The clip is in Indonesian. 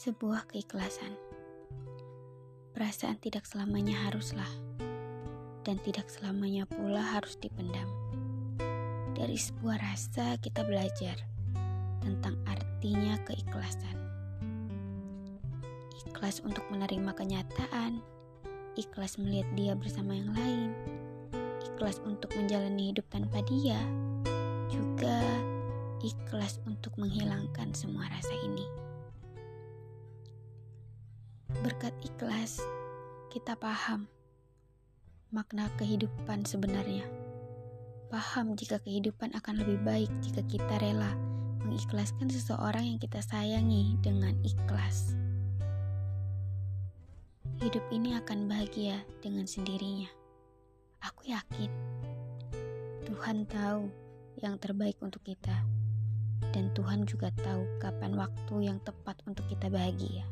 Sebuah keikhlasan. Perasaan tidak selamanya haruslah, dan tidak selamanya pula harus dipendam. Dari sebuah rasa kita belajar tentang artinya keikhlasan. Ikhlas untuk menerima kenyataan, ikhlas melihat dia bersama yang lain, ikhlas untuk menjalani hidup tanpa dia, juga ikhlas untuk menghilangkan semua rasa ini. Berkat ikhlas, kita paham makna kehidupan sebenarnya. Paham jika kehidupan akan lebih baik jika kita rela mengikhlaskan seseorang yang kita sayangi dengan ikhlas. Hidup ini akan bahagia dengan sendirinya. Aku yakin Tuhan tahu yang terbaik untuk kita, dan Tuhan juga tahu kapan waktu yang tepat untuk kita bahagia.